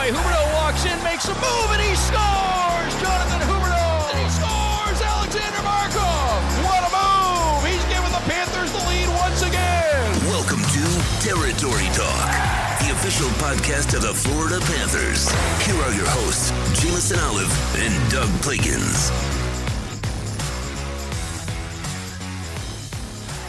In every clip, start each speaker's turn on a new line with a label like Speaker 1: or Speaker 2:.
Speaker 1: away. Huberdeau walks in, makes a move, and he scores! Jonathan Huberdeau! And he scores! Alexander Barkov! What a move! He's giving the Panthers the lead once again!
Speaker 2: Welcome to Territory Talk, the official podcast of the Florida Panthers. Here are your hosts, Jameson Olive and Doug Plagens.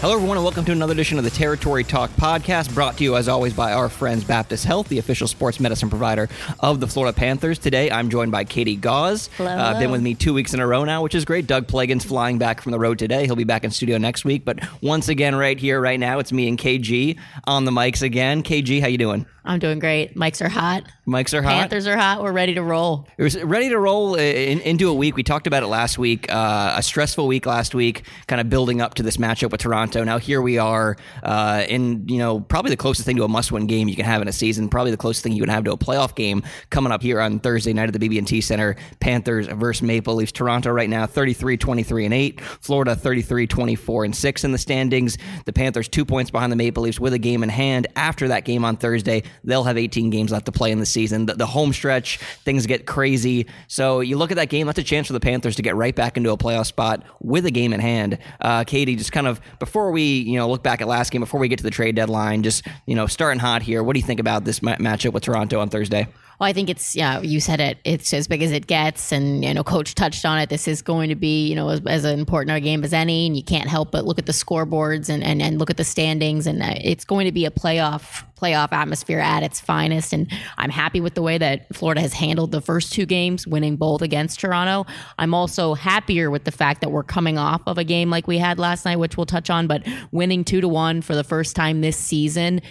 Speaker 3: Hello, everyone, and welcome to another edition of the Territory Talk podcast, brought to you, as always, by our friends Baptist Health, the official sports medicine provider of the Florida Panthers. Today, I'm joined by Katie Gaus.
Speaker 4: Hello,
Speaker 3: Uh,
Speaker 4: hello.
Speaker 3: been with me two weeks in a row now, which is great. Doug Plagens flying back from the road today. He'll be back in studio next week. But once again, right here, right now, it's me and KG on the mics again. KG, how you doing?
Speaker 4: I'm doing great. Mics are hot.
Speaker 3: Mics are hot.
Speaker 4: Panthers are hot. We're ready to roll.
Speaker 3: It was ready to roll uh, in, into a week. We talked about it last week. Uh, a stressful week last week, kind of building up to this matchup with Toronto. Now here we are uh, in you know probably the closest thing to a must-win game you can have in a season. Probably the closest thing you can have to a playoff game coming up here on Thursday night at the BB&T Center. Panthers versus Maple Leafs. Toronto right now 33, 23 and eight. Florida 33, 24 and six in the standings. The Panthers two points behind the Maple Leafs with a game in hand. After that game on Thursday, they'll have 18 games left to play in the season. The, the home stretch, things get crazy. So you look at that game, that's a chance for the Panthers to get right back into a playoff spot with a game in hand. Uh, Katie, just kind of before we you know look back at last game, before we get to the trade deadline, just you know starting hot here. What do you think about this ma- matchup with Toronto on Thursday?
Speaker 4: Well, I think it's yeah. You said it. It's as big as it gets, and you know, Coach touched on it. This is going to be you know as, as important a game as any, and you can't help but look at the scoreboards and and, and look at the standings, and uh, it's going to be a playoff playoff atmosphere at its finest. And I'm happy with the way that Florida has handled the first two games, winning both against Toronto. I'm also happier with the fact that we're coming off of a game like we had last night, which we'll touch on, but winning two to one for the first time this season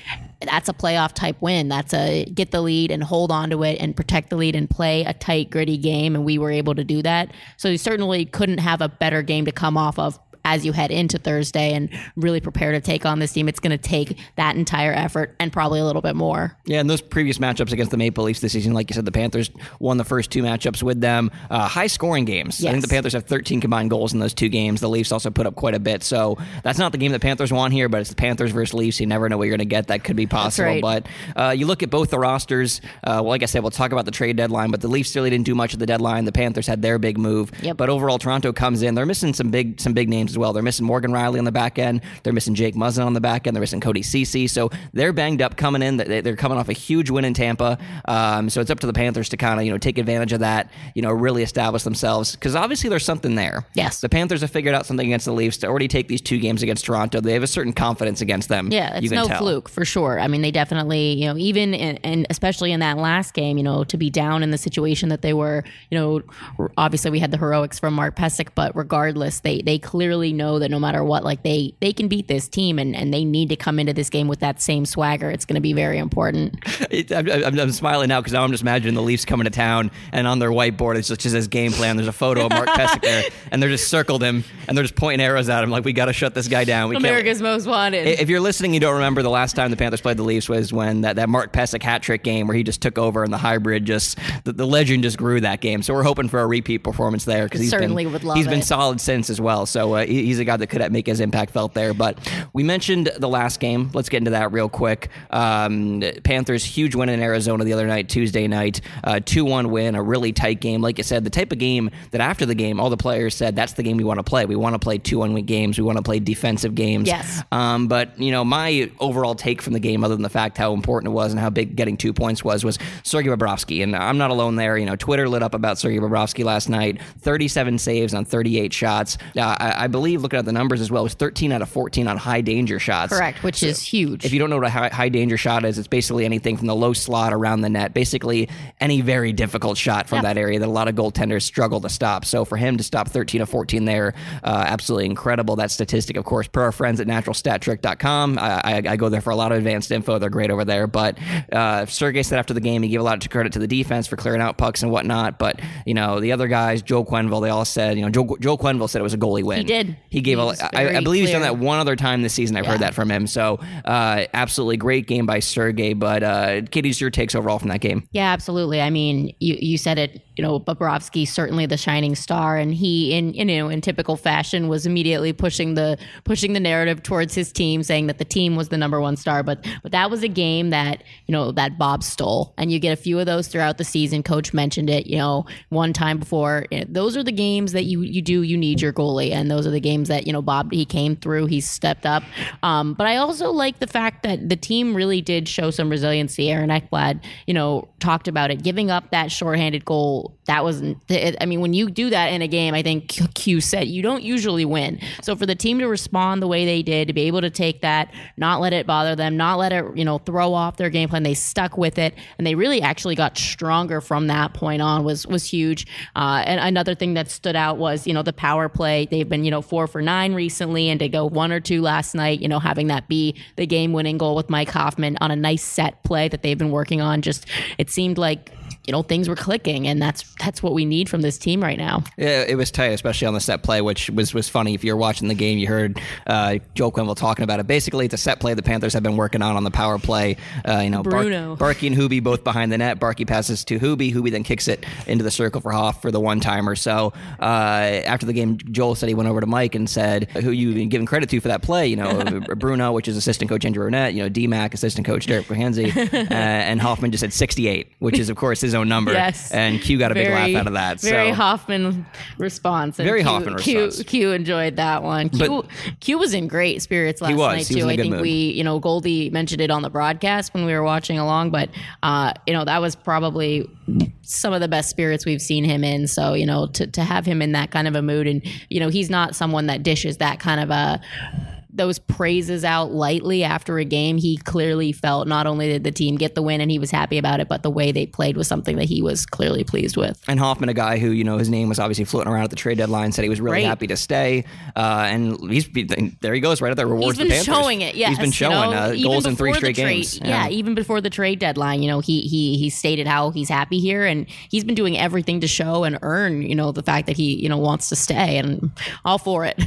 Speaker 4: that's a playoff type win. That's a get the lead and hold on to it and protect the lead and play a tight, gritty game. And we were able to do that. So you certainly couldn't have a better game to come off of as you head into Thursday and really prepare to take on this team. It's going to take that entire effort and probably a little bit more.
Speaker 3: Yeah, and those previous matchups against the Maple Leafs this season, like you said, the Panthers won the first two matchups with them. Uh, high scoring games. I think the Panthers have 13 combined goals in those two games. The Leafs also put up quite a bit. So that's not the game the Panthers want here, but it's the Panthers versus Leafs. You never know what you're going to get. That could be possible.
Speaker 4: right.
Speaker 3: But uh, you look at both the rosters. Uh, well, like I said, we'll talk about the trade deadline, but the Leafs really didn't do much at the deadline. The Panthers had their big move.
Speaker 4: Yep.
Speaker 3: But overall, Toronto comes in. They're missing some big some big names as well. They're missing Morgan Rielly on the back end. They're missing Jake Muzzin on the back end. They're missing Cody Ceci. So they're banged up coming in. They- They're coming off a huge win in Tampa. Um, so it's up to the Panthers to kind of you know take advantage of that. You know, really establish themselves because obviously there's something there.
Speaker 4: Yes.
Speaker 3: The Panthers have figured out something against the Leafs to already take these two games against Toronto. They have a certain confidence against them.
Speaker 4: Yeah,
Speaker 3: you
Speaker 4: it's no
Speaker 3: tell.
Speaker 4: fluke for sure. I mean, they definitely, you know, even in, and especially in that last game, you know, to be down in the situation that they were, you know, obviously we had the heroics from Mark Pysyk, but regardless, they they clearly know that no matter what, like they they can beat this team, and and they need to come into this game with that same swagger. It's going to be very important.
Speaker 3: It, I'm, I'm, I'm smiling now because now I'm just imagining the Leafs coming to town and on their whiteboard it's just, just his game plan. There's a photo of Mark Pysyk there, and they're just circled him and they're just pointing arrows at him like we got to shut this guy down. We can't-
Speaker 4: America's most wanted.
Speaker 3: If you're listening, you don't remember the last time the Panthers played the Leafs was when that, that Mark Pysyk hat trick game where he just took over and the hybrid just the, the legend just grew that game. So we're hoping for a repeat performance there because he's
Speaker 4: Certainly
Speaker 3: been
Speaker 4: would love
Speaker 3: he's been
Speaker 4: it.
Speaker 3: solid since as well. So uh, he's a guy that could make his impact felt there. But we mentioned the last game. Let's get into that real quick. Um, Panthers huge win in Arizona the other night, Tuesday night, two one win, a really tight game. Like I said, the type of game that after the game, all the players said that's the game we want to play. We want to play two one win games. We want to play defensive games.
Speaker 4: Yes.
Speaker 3: Um, but you know, my overall take from the game, other than the fact how important it was and how big getting two points was, was Sergei Bobrovsky, and I'm not alone there. You know, Twitter lit up about Sergei Bobrovsky last night. 37 saves on 38 shots. Uh, I, I believe, looking at the numbers as well, was 13 out of 14 on high danger shots.
Speaker 4: Correct, which is huge.
Speaker 3: If you don't know what a high, high danger shot is, it's basically anything from the low slot around the net, basically any very difficult shot from
Speaker 4: Yeah.
Speaker 3: that area that a lot of goaltenders struggle to stop. So for him to stop 13 of 14 there, uh, absolutely incredible. That statistic, of course, per our friends at naturalstattrick.com. I, I, I go there for a lot of advanced info. They're great over there. But uh, Sergey said after the game, he gave a lot of credit to the defense for clearing out pucks and whatnot. But, you know, the other guys, Joe Quenneville, they all said, you know, Joe, Joe Quenneville said it was a goalie win.
Speaker 4: He did.
Speaker 3: He gave a.
Speaker 4: was
Speaker 3: I, I believe he's done that one other time this season. I've
Speaker 4: Yeah.
Speaker 3: heard that from him. So uh, absolutely great game by Sergey. But uh, Katie's your takes overall from that game.
Speaker 4: Yeah, absolutely. I mean, you you said it. You know, Bobrovsky certainly the shining star, and he, in you know, in typical fashion, was immediately pushing the pushing the narrative towards his team, saying that the team was the number one star. But but that was a game that you know that Bob stole, and you get a few of those throughout the season. Coach mentioned it. You know, one time before. You know, those are the games that you you do. You need your goalie, and those are the games that you know Bob he came through. He stepped up. Um, but I also like the fact that the team really did show some resiliency. Aaron Ekblad, you know, talked about it, giving up that shorthanded goal. That wasn't. I mean, when you do that in a game, I think Q said you don't usually win. So for the team to respond the way they did, to be able to take that, not let it bother them, not let it, you know, throw off their game plan, they stuck with it, and they really actually got stronger from that point on. Was was huge. Uh, and another thing that stood out was you know the power play. They've been you know four for nine recently, and to go one or two last night, you know, having that be the game winning goal with Mike Hoffman on a nice set play that they've been working on. Just it seemed like you know things were clicking, and that's that's what we need from this team right now.
Speaker 3: Yeah, it was tight, especially on the set play, which was was funny. If you're watching the game, you heard uh, Joe Quenneville talking about it. Basically, it's a set play the Panthers have been working on on the power play. Uh, you know, Bar-
Speaker 4: Bruno.
Speaker 3: Barkey and Hoobie both behind the net. Barkey passes to Hoobie. Hoobie then kicks it into the circle for Hoff for the one timer. So uh, after the game, Joel said he went over to Mike and said, "Who you been giving credit to for that play?" You know, Bruno, which is assistant coach Andrew Brunette. You know, DMAC, assistant coach Derek Bohanzi, uh, and Hoffman just said 68, which is of course his own number.
Speaker 4: Yes.
Speaker 3: And Q got a big laugh out of that.
Speaker 4: Very
Speaker 3: so.
Speaker 4: Hoffman response. and
Speaker 3: Very
Speaker 4: Q,
Speaker 3: Hoffman
Speaker 4: Q,
Speaker 3: response.
Speaker 4: Q enjoyed that one. Q,
Speaker 3: But-
Speaker 4: Q was in great spirits last night too. I think
Speaker 3: mood.
Speaker 4: we, you know, Goldie mentioned it on the broadcast when we were watching along, but uh, you know that was probably some of the best spirits we've seen him in. So you know, to to have him in that kind of a mood, and you know, he's not someone that dishes that kind of a those praises out lightly after a game. He clearly felt not only did the team get the win and he was happy about it, but the way they played was something that he was clearly pleased with.
Speaker 3: And Hoffman, a guy who you know his name was obviously floating around at the trade deadline, said he was really happy to stay. Uh, and he's there he goes right at the rewards.
Speaker 4: He's been
Speaker 3: the
Speaker 4: showing it. Yes,
Speaker 3: he's been
Speaker 4: you
Speaker 3: showing
Speaker 4: know,
Speaker 3: uh, goals in three straight
Speaker 4: trade-
Speaker 3: games.
Speaker 4: Yeah. even before the trade deadline, you know, he he he stated how he's happy here, and he's been doing everything to show and earn, you know, the fact that he you know wants to stay, and all for it.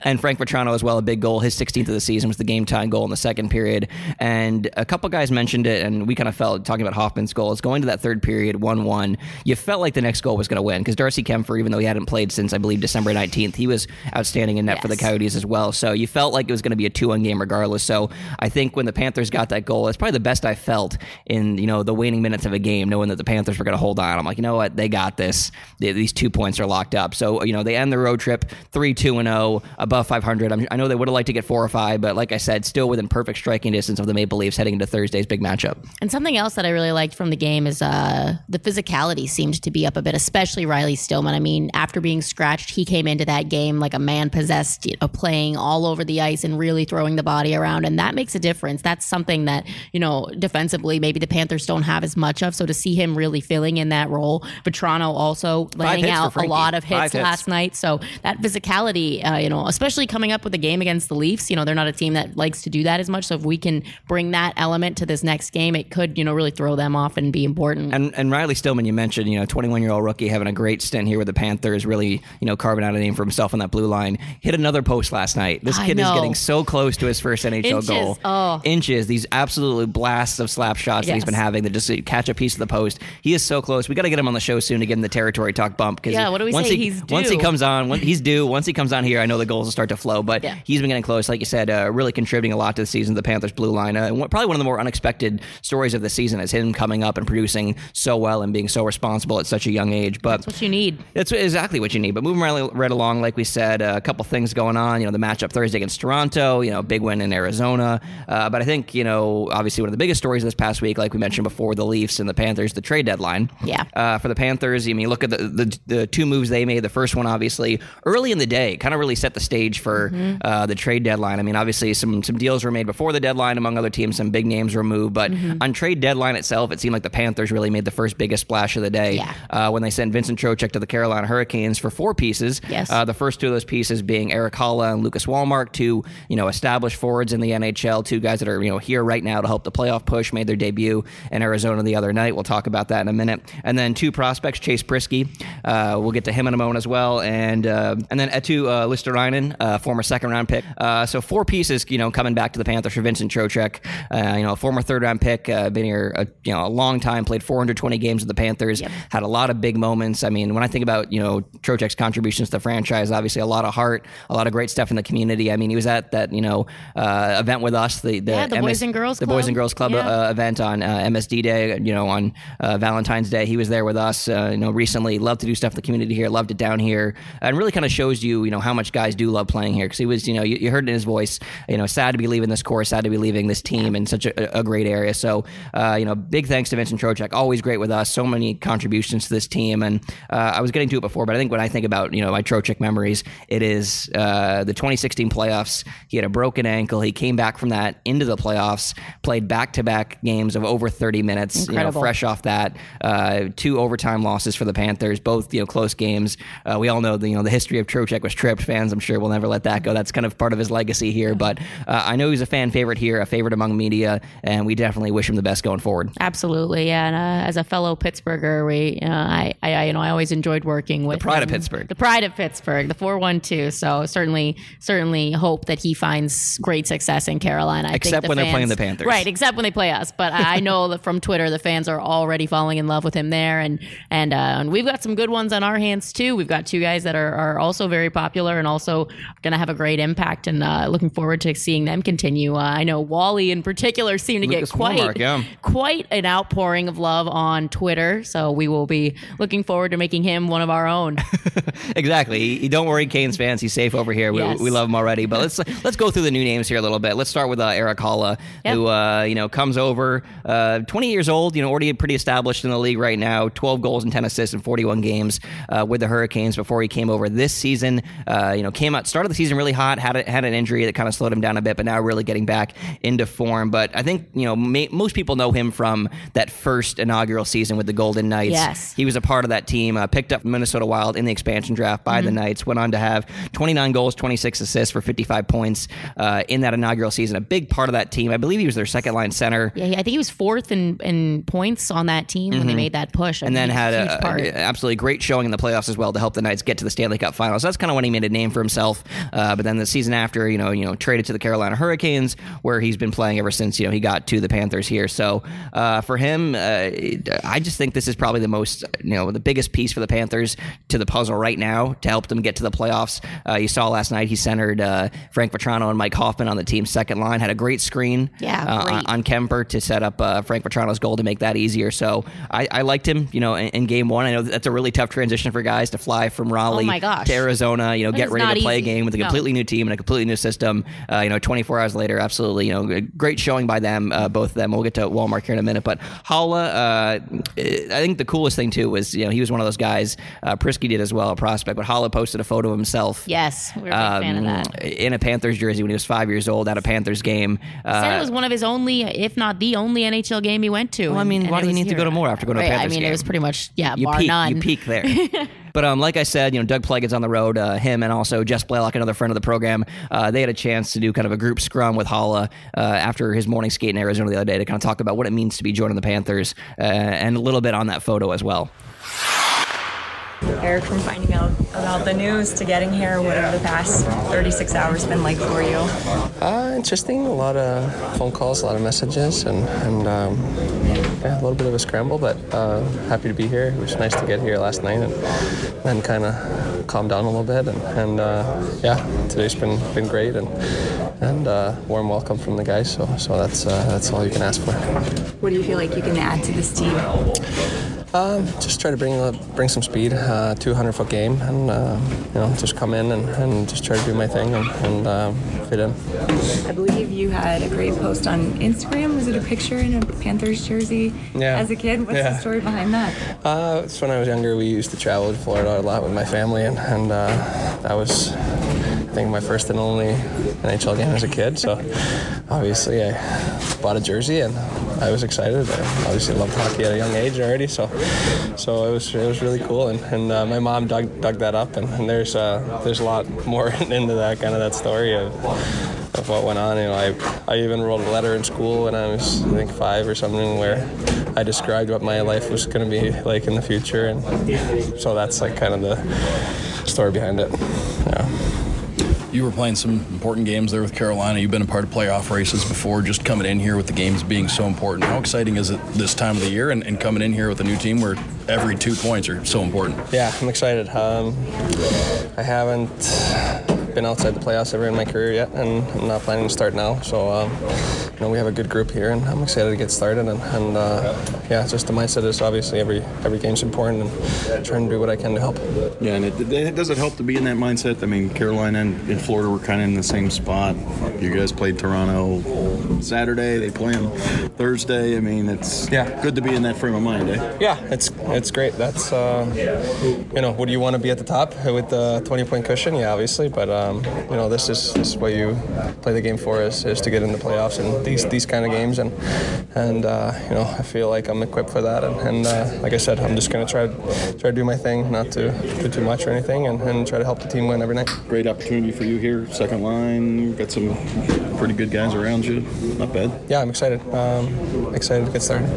Speaker 3: and Frank Vatrano as well, a big goal. His 16th of the season was the game time goal in the second period. And a couple guys mentioned it, and we kind of felt talking about Hoffman's goal. goals going to that third period, 1 1. You felt like the next goal was going to win because Darcy Kuemper, even though he hadn't played since I believe December 19th, he was outstanding in net for the Coyotes as well. So you felt like it was going to be a 2 1 game regardless. So I think when the Panthers got that goal, it's probably the best I felt in you know the waning minutes of a game, knowing that the Panthers were going to hold on. I'm like, you know what, they got this. These two points are locked up. So you know they end the road trip three two and zero above 500. I'm, I know they would have liked to get four or five, but like I said, still within perfect striking distance of the Maple Leafs heading into Thursday's big matchup.
Speaker 4: And something else that I really liked from the game is uh, the physicality seemed to be up a bit, especially Riley Stillman. I mean, after being scratched, he came into that game like a man possessed, you know, playing all over the ice and really throwing the body around. And that makes a difference. That's something that, you know, defensively, maybe the Panthers don't have as much of. So to see him really filling in that role, Vatrano also laying out a lot of
Speaker 3: Five
Speaker 4: hits. last night. So that physicality, uh, you know, especially coming up with a game against the Leafs, you know, they're not a team that likes to do that as much. So if we can bring that element to this next game, it could, you know, really throw them off and be important.
Speaker 3: And and Riley Stillman, you mentioned, you know, 21 year old rookie having a great stint here with the Panthers, really, you know, carving out a name for himself on that blue line. Hit another post last night. This kid is getting so close to his first NHL
Speaker 4: Inches.
Speaker 3: goal.
Speaker 4: Oh.
Speaker 3: Inches, these absolutely blasts of slap shots that he's been having that just uh, catch a piece of the post. He is so close. We got to get him on the show soon to get him the territory talk bump. Because
Speaker 4: Yeah, what do we
Speaker 3: once
Speaker 4: say?
Speaker 3: He,
Speaker 4: He's
Speaker 3: Once he comes on, when, he's due. Once he comes on here, I know the goals will start to flow. But
Speaker 4: Yeah.
Speaker 3: he's been getting close, like you said, uh, really contributing a lot to the season. The Panthers blue line, uh, and what, probably one of the more unexpected stories of the season is him coming up and producing so well and being so responsible at such a young age. But
Speaker 4: That's what you need.
Speaker 3: that's exactly what you need. But moving right, right along, like we said, uh, a couple things going on. You know, the matchup Thursday against Toronto. You know, big win in Arizona. Uh, but I think you know, obviously, one of the biggest stories this past week, like we mentioned before, the Leafs and the Panthers, the trade deadline.
Speaker 4: Yeah.
Speaker 3: Uh, for the Panthers, I mean, look at the, the the two moves they made. The first one, obviously, early in the day, kind of really set the stage for uh, the trade deadline. I mean, obviously some some deals were made before the deadline among other teams. Some big names were moved, but
Speaker 4: Mm-hmm.
Speaker 3: on trade deadline itself, it seemed like the Panthers really made the first biggest splash of the day
Speaker 4: Yeah.
Speaker 3: uh, when they sent Vincent Trocheck to the Carolina Hurricanes for four pieces.
Speaker 4: Yes.
Speaker 3: Uh, the first two of those pieces being Erik Haula and Lucas Wallmark, two you know established forwards in the NHL, two guys that are you know here right now to help the playoff push. Made their debut in Arizona the other night. We'll talk about that in a minute. And then two prospects, Chase Priskie. Uh, we'll get to him in a moment as well. And uh, and then Eetu uh, Luostarinen, uh, former second round pick. Uh, so four pieces, you know, coming back to the Panthers for Vincent Trocheck. Uh, you know, former third round pick, uh, been here a, you know a long time, played 420 games with the Panthers, had a lot of big moments. I mean, when I think about you know Trocheck's contributions to the franchise, obviously a lot of heart, a lot of great stuff in the community. I mean, he was at that you know uh, event with us, the the,
Speaker 4: Yeah, the Boys and Girls
Speaker 3: the Boys
Speaker 4: Club.
Speaker 3: and Girls Club
Speaker 4: Yeah.
Speaker 3: uh, event on uh, MSD Day. You know, on uh, Valentine's Day, he was there with us. Uh, you know, recently, loved to do stuff in the community here, loved it down here, and really kind of shows you, you know, how much guys do love playing here. Because he was, you know, you, you heard in his voice, you know, sad to be leaving this course, sad to be leaving this team in such a, a great area. So, uh, you know, big thanks to Vincent Trocheck, always great with us. So many contributions to this team, and uh, I was getting to it before, but I think when I think about, you know, my Trocheck memories, it is uh, the 2016 playoffs. He had a broken ankle. He came back from that into the playoffs, played back-to-back games of over 30 minutes. You know,
Speaker 4: Incredible.
Speaker 3: fresh off that, uh, two overtime losses for the Panthers, both you know close games. Uh, we all know the you know the history of Trocheck was tripped. Fans, I'm sure, will never let that go. That's kind of part of his legacy here. But uh, I know he's a fan favorite here, a favorite among media, and we definitely wish him the best going forward.
Speaker 4: Absolutely, yeah. And uh, as a fellow Pittsburgher, we, uh, I, I, I, you know, I always enjoyed working with the
Speaker 3: pride of. Pittsburgh.
Speaker 4: the pride of Pittsburgh, the four one two. So certainly, certainly hope that he finds great success in Carolina. I think
Speaker 3: Except
Speaker 4: the
Speaker 3: when they're playing the Panthers.
Speaker 4: right? Except when they play us. But I I know that from Twitter, the fans are already falling in love with him there, and and uh, and we've got some good ones on our hands too. We've got two guys that are, are also very popular and also going to have a great impact, and uh, looking forward to seeing them continue. Uh, I know Wally in particular seemed to
Speaker 3: Lucas
Speaker 4: get quite
Speaker 3: Wallmark, yeah.
Speaker 4: quite an outpouring of love on Twitter. So we will be looking forward to making him one of our own.
Speaker 3: exactly. Don't worry, Canes fans. He's safe over here. We,
Speaker 4: Yes.
Speaker 3: we love him already. But let's let's go through the new names here a little bit. Let's start with uh, Erik Haula,
Speaker 4: Yep.
Speaker 3: who uh, you know comes over, uh, 20 years old. You know, already pretty established in the league right now. 12 goals and 10 assists in 41 games uh, with the Hurricanes before he came over this season. Uh, you know, came out started the season really hot. Had a, had an injury that kind of slowed him down a bit, but now really getting back into form. But I think you know ma- most people know him from that first inaugural season with the Golden Knights.
Speaker 4: Yes.
Speaker 3: He was a part of that team, uh, picked up Minnesota Wild in the expansion draft by the
Speaker 4: Mm-hmm.
Speaker 3: Knights, went on to have 29 goals, 26 assists for 55 points uh, in that inaugural season. A big part of that team. I believe he was their second line center.
Speaker 4: Yeah, I think he was fourth in, in points on that team when they made that push. I
Speaker 3: Mm-hmm. And then had
Speaker 4: huge
Speaker 3: a, a- absolutely great showing in the playoffs as well to help the Knights get to the Stanley Cup Finals. That's kind of when he made a name for himself. Uh, but then the season after, you know, you know, traded to the Carolina Hurricanes, where he's been playing ever since. You know, he got to the Panthers here. So uh, for him, uh, I just think this is probably the most, you know, the biggest piece for the Panthers to the puzzle right now to help them get to the playoffs. Uh, you saw last night he centered uh, Frank Vatrano and Mike Hoffman on the team's second line. Had a great screen
Speaker 4: Yeah,
Speaker 3: uh,
Speaker 4: great.
Speaker 3: on, on Kuemper to set up uh, Frank Vatrano's goal to make that easier. So I, I liked him, you know, in, in game one. I know that's a really tough transition for guys to fly from Raleigh
Speaker 4: Oh
Speaker 3: to Arizona, you know,
Speaker 4: That
Speaker 3: get ready to play
Speaker 4: easy.
Speaker 3: a game with a
Speaker 4: No.
Speaker 3: completely new team and a completely new system. Uh, you know, 24 hours later, absolutely, you know, great showing by them, uh, both of them. We'll get to Wallmark here in a minute. But Haula, uh, I think the coolest thing too was, you know, he was one of those guys, uh, Priskie did as well, a prospect, but Haula posted a photo of himself.
Speaker 4: yes, we we're a big fan of
Speaker 3: um,
Speaker 4: that.
Speaker 3: In a Panthers jersey when he was five years old at a Panthers game. Uh,
Speaker 4: Said it was one of his only, if not the only NHL game he went to.
Speaker 3: Well, I mean, why do you need to go to more after going to a
Speaker 4: Right,
Speaker 3: Panthers
Speaker 4: I mean,
Speaker 3: game?
Speaker 4: it was pretty much yeah,
Speaker 3: you
Speaker 4: bar
Speaker 3: peak,
Speaker 4: none.
Speaker 3: you peak there. but um, like I said, you know, Doug Plagan's on the road. Uh, him and also Jess Blaylock, another friend of the program, uh, they had a chance to do kind of a group scrum with Haula uh, after his morning skate in Arizona the other day to kind of talk about what it means to be joining the Panthers uh, and a little bit on that photo as well.
Speaker 5: Eric, from finding out about the news to getting here, what have the past 36 hours been like for you?
Speaker 6: Uh, interesting. A lot of phone calls, a lot of messages, and, and um, yeah, a little bit of a scramble, but uh, happy to be here. It was nice to get here last night and then kind of calm down a little bit. And, and uh, yeah, today's been been great and and uh, warm welcome from the guys. So so that's uh, that's all you can ask for.
Speaker 5: What do you feel like you can add to this team?
Speaker 6: Um, just try to bring uh, bring some speed, uh, 200 foot game, and uh, you know just come in and, and just try to do my thing and, and um, fit in.
Speaker 5: I believe you had a great post on Instagram. Was it a picture in a Panthers jersey
Speaker 6: Yeah.
Speaker 5: as a kid? What's
Speaker 6: Yeah.
Speaker 5: the story behind that?
Speaker 6: Uh, it's when I was younger. We used to travel to Florida a lot with my family, and, and uh, that was, I think, my first and only NHL game as a kid. So obviously, I bought a jersey, and I was excited. I obviously loved hockey at a young age already, so so it was it was really cool. And, and uh, my mom dug dug that up, and, and there's uh, there's a lot more into that kind of that story of of what went on. You know, I, I even wrote a letter in school when I was, I think, five or something, where I described what my life was going to be like in the future, and so that's like kind of the story behind it. Yeah.
Speaker 7: You were playing some important games there with Carolina. You've been a part of playoff races before. Just coming in here with the games being so important. How exciting is it this time of the year and, and coming in here with a new team where every two points are so important?
Speaker 6: Yeah, I'm excited. Um, I haven't been outside the playoffs ever in my career yet, and I'm not planning to start now. So, um, you know, we have a good group here, and I'm excited to get started. And, and uh, yeah, just the mindset is obviously every every game's important, and trying to do what I can to help.
Speaker 8: Yeah, and it, it, does it help to be in that mindset? I mean, Carolina and, and Florida were kind of in the same spot. You guys played Toronto Saturday. They play them Thursday. I mean, it's
Speaker 6: Yeah.
Speaker 8: good to be in that frame of mind, eh?
Speaker 6: Yeah, it's it's great. That's uh, you know, would you want to be at the top with the 20 point cushion? Yeah, obviously, but um, you know, this is this is what you play the game for is, is to get in the playoffs and these these kind of games and and uh, you know, I feel like I'm equipped for that and, and uh, like I said, I'm just gonna try try to do my thing, not to do too much or anything, and, and try to help the team win every night.
Speaker 8: Great opportunity for you here. Second line, You've got some pretty good guys around you. Not bad.
Speaker 6: Yeah, I'm excited. Um, excited to get started.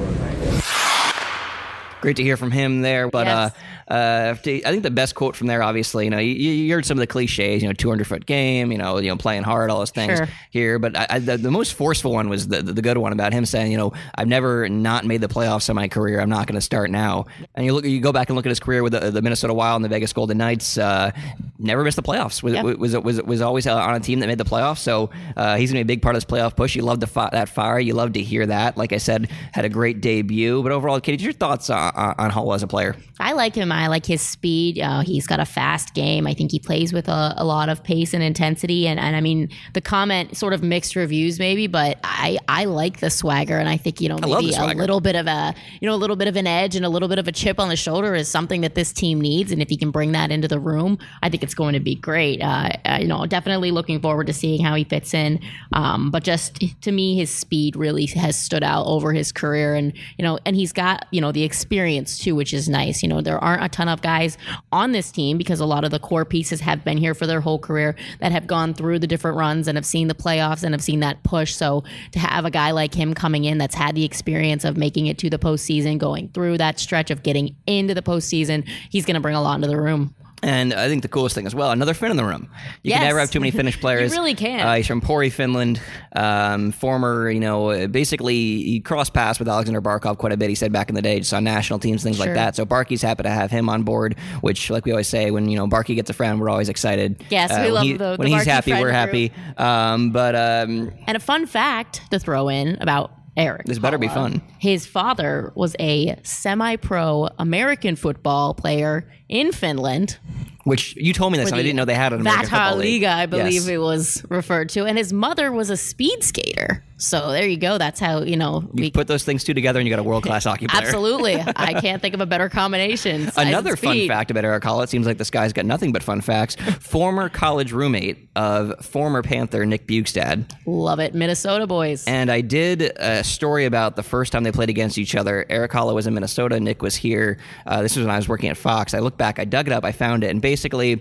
Speaker 3: Great to hear from him there. But
Speaker 4: Yes.
Speaker 3: uh, uh, I think the best quote from there, obviously, you know, you, you heard some of the cliches, you know, 200 foot game, you know, you know, playing hard, all those things
Speaker 4: Sure.
Speaker 3: here. But I, I, the, the most forceful one was the, the good one about him saying, you know, I've never not made the playoffs in my career. I'm not going to start now. And you look, you go back and look at his career with the, the Minnesota Wild and the Vegas Golden Knights. Uh, never missed the playoffs. Was,
Speaker 4: Yeah.
Speaker 3: was was was always on a team that made the playoffs. So uh, he's going to be a big part of this playoff push. You love the fi- that fire. You love to hear that. Like I said, had a great debut. But overall, Katie, your thoughts on, on, Hull as a player?
Speaker 4: I like him. I like his speed. Uh, he's got a fast game. I think he plays with a, a lot of pace and intensity. And, and I mean, the comment sort of mixed reviews maybe, but I, I like the swagger. And I think, you know, maybe a little bit of a, you know, a little bit of an edge and a little bit of a chip on the shoulder is something that this team needs. And if he can bring that into the room, I think it's going to be great. Uh, uh, you know, definitely looking forward to seeing how he fits in. Um, but just to me, his speed really has stood out over his career. And, you know, and he's got, you know, the experience too, which is nice. You know, there aren't a ton of guys on this team because a lot of the core pieces have been here for their whole career that have gone through the different runs and have seen the playoffs and have seen that push. So to have a guy like him coming in that's had the experience of making it to the postseason, going through that stretch of getting into the postseason, he's going to bring a lot into the room.
Speaker 3: And I think the coolest thing as well, another Finn in the room. You
Speaker 4: Yes.
Speaker 3: can never have too many Finnish players.
Speaker 4: you really can't.
Speaker 3: Uh, he's from Pori, Finland. Um, former, you know, uh, basically he crossed paths with Alexander Barkov quite a bit. He said back in the day, just on national teams, things like that. So Barkey's happy to have him on board. Which, like we always say, when you know Barkey gets a friend, we're always excited. Uh,
Speaker 4: Yes, we
Speaker 3: when
Speaker 4: love
Speaker 3: he-
Speaker 4: the-
Speaker 3: when
Speaker 4: the
Speaker 3: he's happy, we're happy. Um, but um,
Speaker 4: And a fun fact to throw in about Eric.
Speaker 3: This better be fun.
Speaker 4: His father was a semi pro American football player in Finland.
Speaker 3: which you told me this, I didn't know they had an American
Speaker 4: Vata
Speaker 3: football league.
Speaker 4: Liga, I believe
Speaker 3: Yes.
Speaker 4: it was referred to. And his mother was a speed skater. So there you go. That's how, you know,
Speaker 3: You
Speaker 4: we
Speaker 3: put those things two together, and you got a world class hockey player.
Speaker 4: Absolutely. I can't think of a better combination.
Speaker 3: Another fun fact about Eric Hall, it seems like this guy's got nothing but fun facts. former college roommate of former Panther Nick Bjugstad.
Speaker 4: Love it. Minnesota boys.
Speaker 3: And I did a story about the first time they played against each other. Erik Haula was in Minnesota, Nick was here. Uh, this was when I was working at Fox. I looked back, I dug it up, I found it. And basically,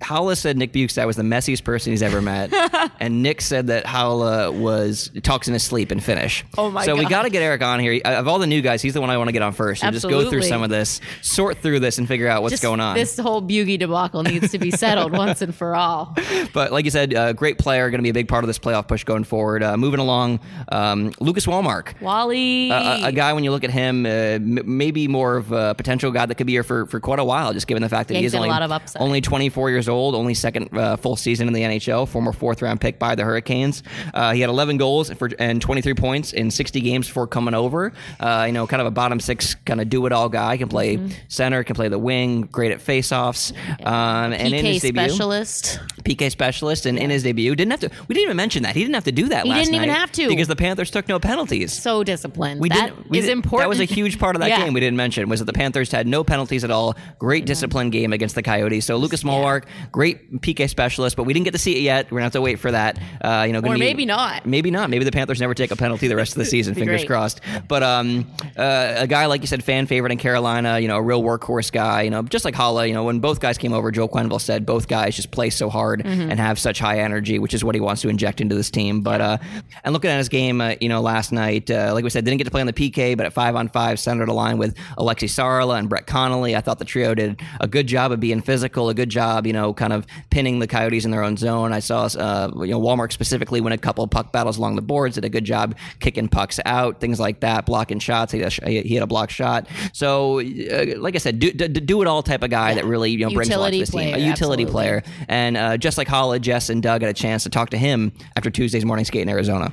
Speaker 3: Haula said Nick Bjugstad was the messiest person he's ever met. and Nick said that Haula was talks in his sleep in Finnish.
Speaker 4: Oh my
Speaker 3: So we got to get Eric on here. Of all the new guys, he's the one I want to get on first. And just go through some of this, sort through this, and figure out what's
Speaker 4: Just
Speaker 3: going on.
Speaker 4: This whole Bugie debacle needs to be settled once and for all.
Speaker 3: But like you said, uh, great player, going to be a big part of this playoff push going forward. Uh, moving along, um, Lucas Wallmark.
Speaker 4: Wally.
Speaker 3: A, a guy, when you look at him, uh, m- maybe more of a potential guy that could be here for, for quite a while, just given the fact that
Speaker 4: Yeah,
Speaker 3: he
Speaker 4: he's
Speaker 3: only
Speaker 4: lot of upside.
Speaker 3: Only 24 years old, only second uh, full season in the NHL. Former fourth round pick by the Hurricanes. Uh, he had 11 goals for, and 23 points in 60 games before coming over. Uh, you know, kind of a bottom six kind of do it all guy. Can play
Speaker 4: Mm-hmm.
Speaker 3: center, can play the wing. Great at faceoffs. Um, and in his debut,
Speaker 4: specialist.
Speaker 3: PK specialist, and in his debut, didn't have to. We didn't even mention that he didn't have to do that.
Speaker 4: He
Speaker 3: last
Speaker 4: didn't even have to.
Speaker 3: because the Panthers took no penalties.
Speaker 4: So disciplined.
Speaker 3: We
Speaker 4: That
Speaker 3: didn't. We
Speaker 4: is
Speaker 3: did-
Speaker 4: important.
Speaker 3: That was a huge part of that
Speaker 4: Yeah.
Speaker 3: game. We didn't mention was that the Panthers had no penalties at all. Great disciplined game against the Coyotes. So Lucas Wallmark, great PK specialist, but we didn't get to see it yet. We're gonna have to wait for that. Uh, you know,
Speaker 4: Or
Speaker 3: be-
Speaker 4: maybe not.
Speaker 3: Maybe not. Maybe the Panthers never take a penalty the rest of the season. Fingers
Speaker 4: great.
Speaker 3: crossed. But um, uh, a guy like you said, fan favorite in Carolina. You know, a real workhorse guy. You know, just like Haula. You know, when both guys came over, Joe Quenneville said both guys just play so hard
Speaker 4: Mm-hmm.
Speaker 3: and have such high energy, which is what he wants to inject into this team. But uh, and looking at his game, uh, you know, last night, uh, like we said, didn't get to play on the PK, but at five on five, centered a line with Alexi Saarela and Brett Connolly. I thought the trio did a good job of being physical, a good job, you know, kind of pinning the Coyotes in their own zone. I saw, uh, you know, Wallmark specifically win a couple puck battles along the boards, did a good job kicking pucks out, things like that, blocking shots. He had a, he had a block shot. So, uh, like I said, do, do, do it all type of guy that really, you know, brings a lot to
Speaker 4: Utility
Speaker 3: this team. A
Speaker 4: player,
Speaker 3: utility
Speaker 4: absolutely.
Speaker 3: player. And uh, just like Haula, Jess, and Doug had a chance to talk to him after Tuesday's morning skate in Arizona.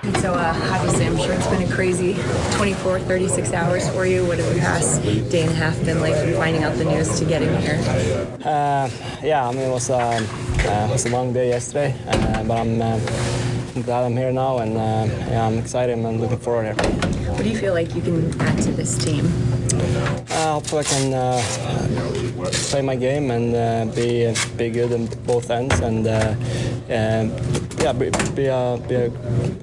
Speaker 5: So uh, obviously, I'm sure it's been a crazy 24, 36 hours for you. What have the past day and a half been like from finding out the news to getting here?
Speaker 9: Uh, yeah, I mean it was, uh, uh, it was a long day yesterday, uh, but I'm, uh, I'm glad I'm here now, and uh, yeah, I'm excited and I'm looking forward here.
Speaker 5: What do you feel like you can add to this team?
Speaker 9: Uh, hopefully I can uh, play my game and uh, be be good in both ends, and uh, um, yeah, be, be, a, be a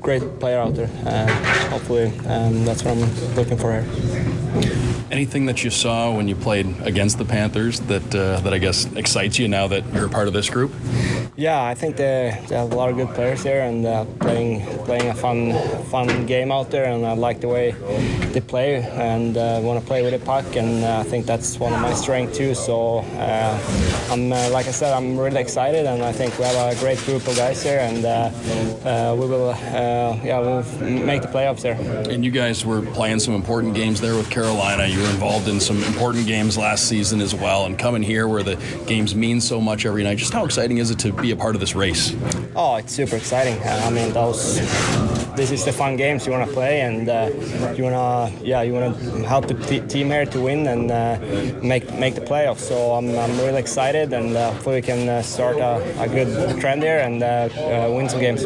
Speaker 9: great player out there. Uh, hopefully, um, that's what I'm looking for here.
Speaker 7: Anything that you saw when you played against the Panthers that uh, that I guess excites you now that you're a part of this group?
Speaker 9: Yeah, I think they, they have a lot of good players here and uh, playing playing a fun fun game out there, and I like the way they play and uh, want to play with the puck, and uh, I think that's one of my strengths too. So uh, I'm uh, like I said, I'm really excited, and I think we have a great group of guys here, and uh, uh, we will uh, yeah we'll make the playoffs there.
Speaker 7: And you guys were playing some important games there with Carolina. You were involved in some important games last season as well. And coming here where the games mean so much every night, just how exciting is it to be a part of this race?
Speaker 9: Oh, it's super exciting. Uh, I mean, those. This is the fun games you want to play, and uh, you wanna, yeah, you wanna help the t- team here to win and uh, make make the playoffs. So I'm, I'm really excited, and uh, hopefully we can uh, start a, a good trend here and uh, win some games.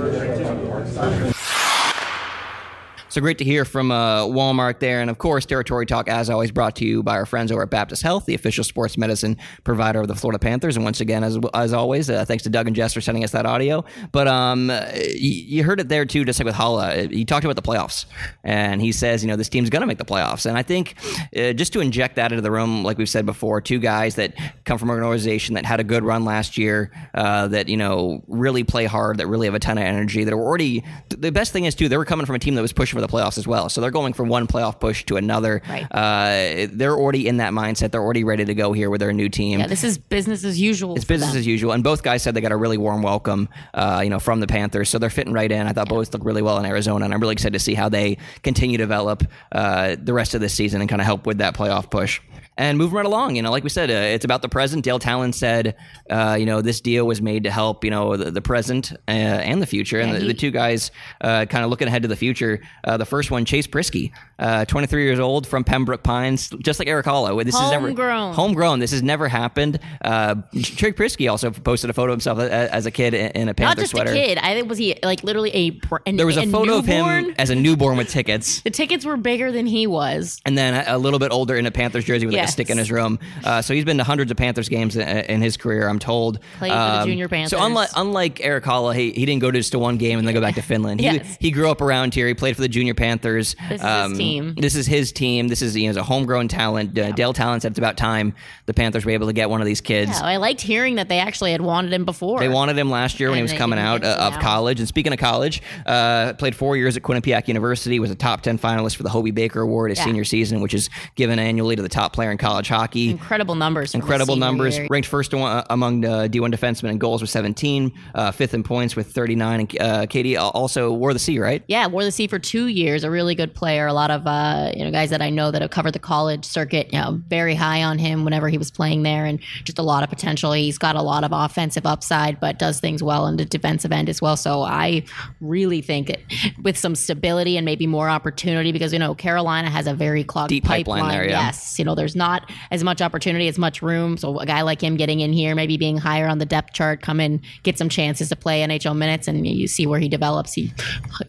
Speaker 3: So great to hear from uh, Wallmark there. And of course, Territory Talk, as always, brought to you by our friends over at Baptist Health, the official sports medicine provider of the Florida Panthers. And once again, as, as always, uh, thanks to Doug and Jess for sending us that audio. But um, you, you heard it there too, just like with Haula. He talked about the playoffs. And he says, you know, this team's going to make the playoffs. And I think uh, just to inject that into the room, like we've said before, two guys that come from an organization that had a good run last year, uh, that, you know, really play hard, that really have a ton of energy, that are already. The best thing is, too, they were coming from a team that was pushing for the playoffs as well. So they're going from one playoff push to another.
Speaker 4: Right.
Speaker 3: Uh, they're already in that mindset. They're already ready to go here with their new team.
Speaker 4: Yeah, this is business as usual.
Speaker 3: It's business
Speaker 4: them.
Speaker 3: as usual, and both guys said they got a really warm welcome, uh, you know, from the Panthers. So they're fitting right in. I thought both looked really well in Arizona, and I'm really excited to see how they continue to develop uh, the rest of this season and kind of help with that playoff push. And moving right along, you know, like we said, uh, it's about the present. Dale Tallon said, uh, you know, this deal was made to help, you know, the, the present uh, and the future. And
Speaker 4: Yeah,
Speaker 3: the,
Speaker 4: he-
Speaker 3: the two guys uh, kind of looking ahead to the future. Uh, the first one, Chase Priskie, uh, 23 years old from Pembroke Pines, just like Erik Haula. This is never
Speaker 4: Homegrown.
Speaker 3: homegrown. This has never happened. Uh, Trey Priskie also posted a photo of himself a- as a kid in in a Panther Not
Speaker 4: just
Speaker 3: sweater.
Speaker 4: a kid. I think was he like literally a. An,
Speaker 3: There was a, photo of him as a newborn with tickets.
Speaker 4: The tickets were bigger than he was.
Speaker 3: And then a a little bit older in a Panthers jersey with like a
Speaker 4: Yes.
Speaker 3: stick in his room. Uh, so he's been to hundreds of Panthers games in, in his career, I'm told. Um,
Speaker 4: Played for the junior Panthers.
Speaker 3: So unlike unlike Erik Haula, he, he didn't go to just to one game and then go back to Finland. He,
Speaker 4: Yes.
Speaker 3: he grew up around here. He played for the junior Panthers. Um,
Speaker 4: This is his team.
Speaker 3: This is his team. This is you know, a homegrown talent. Uh, Dale Tallon said it's about time the Panthers were able to get one of these kids.
Speaker 4: Yeah, I liked hearing that they actually had wanted him before.
Speaker 3: They wanted him last year when he was coming out uh, of college. And speaking of college, uh, played four years at Quinnipiac University, was a top 10 finalist for the Hobey Baker Award his
Speaker 4: Yeah.
Speaker 3: senior season, which is given annually to the top player there in college hockey.
Speaker 4: Incredible numbers.
Speaker 3: Incredible numbers.
Speaker 4: year.
Speaker 3: Ranked first uh, among uh, D1 defensemen in goals with 17, uh, fifth in points with 39. And uh, Katie also wore the C, right?
Speaker 4: Yeah, wore the C for two years. A really good player. A lot of uh, you know guys that I know that have covered the college circuit. You know, very high on him whenever he was playing there, and just a lot of potential. He's got a lot of offensive upside, but does things well in the defensive end as well. So I really think that with some stability and maybe more opportunity, because you know Carolina has a very clogged
Speaker 3: Deep pipeline there, yeah.
Speaker 4: Yes, you know there's not as much opportunity, as much room. So a guy like him getting in here, maybe being higher on the depth chart, come in, get some chances to play NHL minutes, and you see where he develops. He,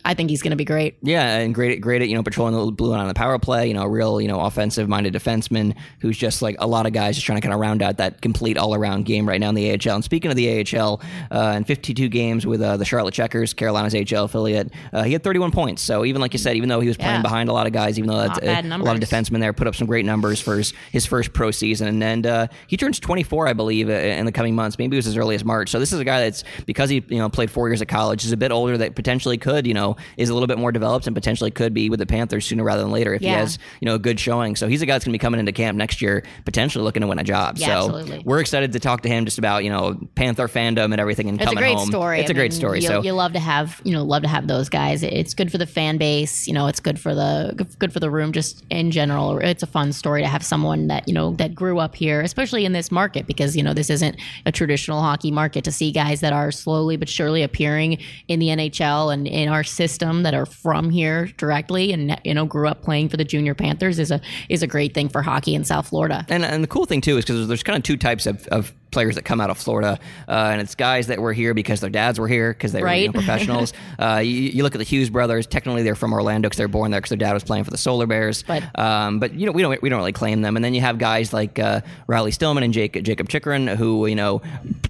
Speaker 4: I think he's going to be great.
Speaker 3: Yeah, and great, at great at you know patrolling the blue line on the power play. You know, a real you know offensive minded defenseman who's just like a lot of guys just trying to kind of round out that complete all around game right now in the AHL. And speaking of the AHL, uh, in 52 games with uh, the Charlotte Checkers, Carolina's AHL affiliate, uh, he had 31 points. So even like you said, even though he was playing
Speaker 4: Yeah.
Speaker 3: behind a lot of guys, even though that's a, a lot of defensemen there, put up some great numbers for his, his first pro season. And then uh, he turns 24, I believe, uh, in the coming months. Maybe it was as early as March. So this is a guy that's because he you know played four years at college, is a bit older that potentially could you know is a little bit more developed and potentially could be with the Panthers sooner rather than later if he has you know a good showing. So he's a guy that's going to be coming into camp next year, potentially looking to win a job.
Speaker 4: Yeah,
Speaker 3: so
Speaker 4: absolutely.
Speaker 3: we're excited to talk to him just about you know Panther fandom and everything and coming.
Speaker 4: It's a great
Speaker 3: home.
Speaker 4: story.
Speaker 3: It's
Speaker 4: I
Speaker 3: a great story.
Speaker 4: You,
Speaker 3: so
Speaker 4: you love to have you know love to have those guys. It's good for the fan base. You know, it's good for the good for the room. Just in general, it's a fun story to have someone that you know that grew up here, especially in this market because you know this isn't a traditional hockey market. To see guys that are slowly but surely appearing in the NHL and in our system that are from here directly and you know grew up playing for the junior Panthers is a is a great thing for hockey in South Florida.
Speaker 3: And, and the cool thing too is because there's kind of two types of, of players that come out of Florida, uh, and it's guys that were here because their dads were here because they were you know, professionals. uh, you, you look at the Hughes brothers; technically they're from Orlando because they're born there because their dad was playing for the Solar Bears.
Speaker 4: But-
Speaker 3: um, but you know we don't we don't really claim them. And then you have guys like uh, Riley Stillman and Jake, Jacob Chychrun who you know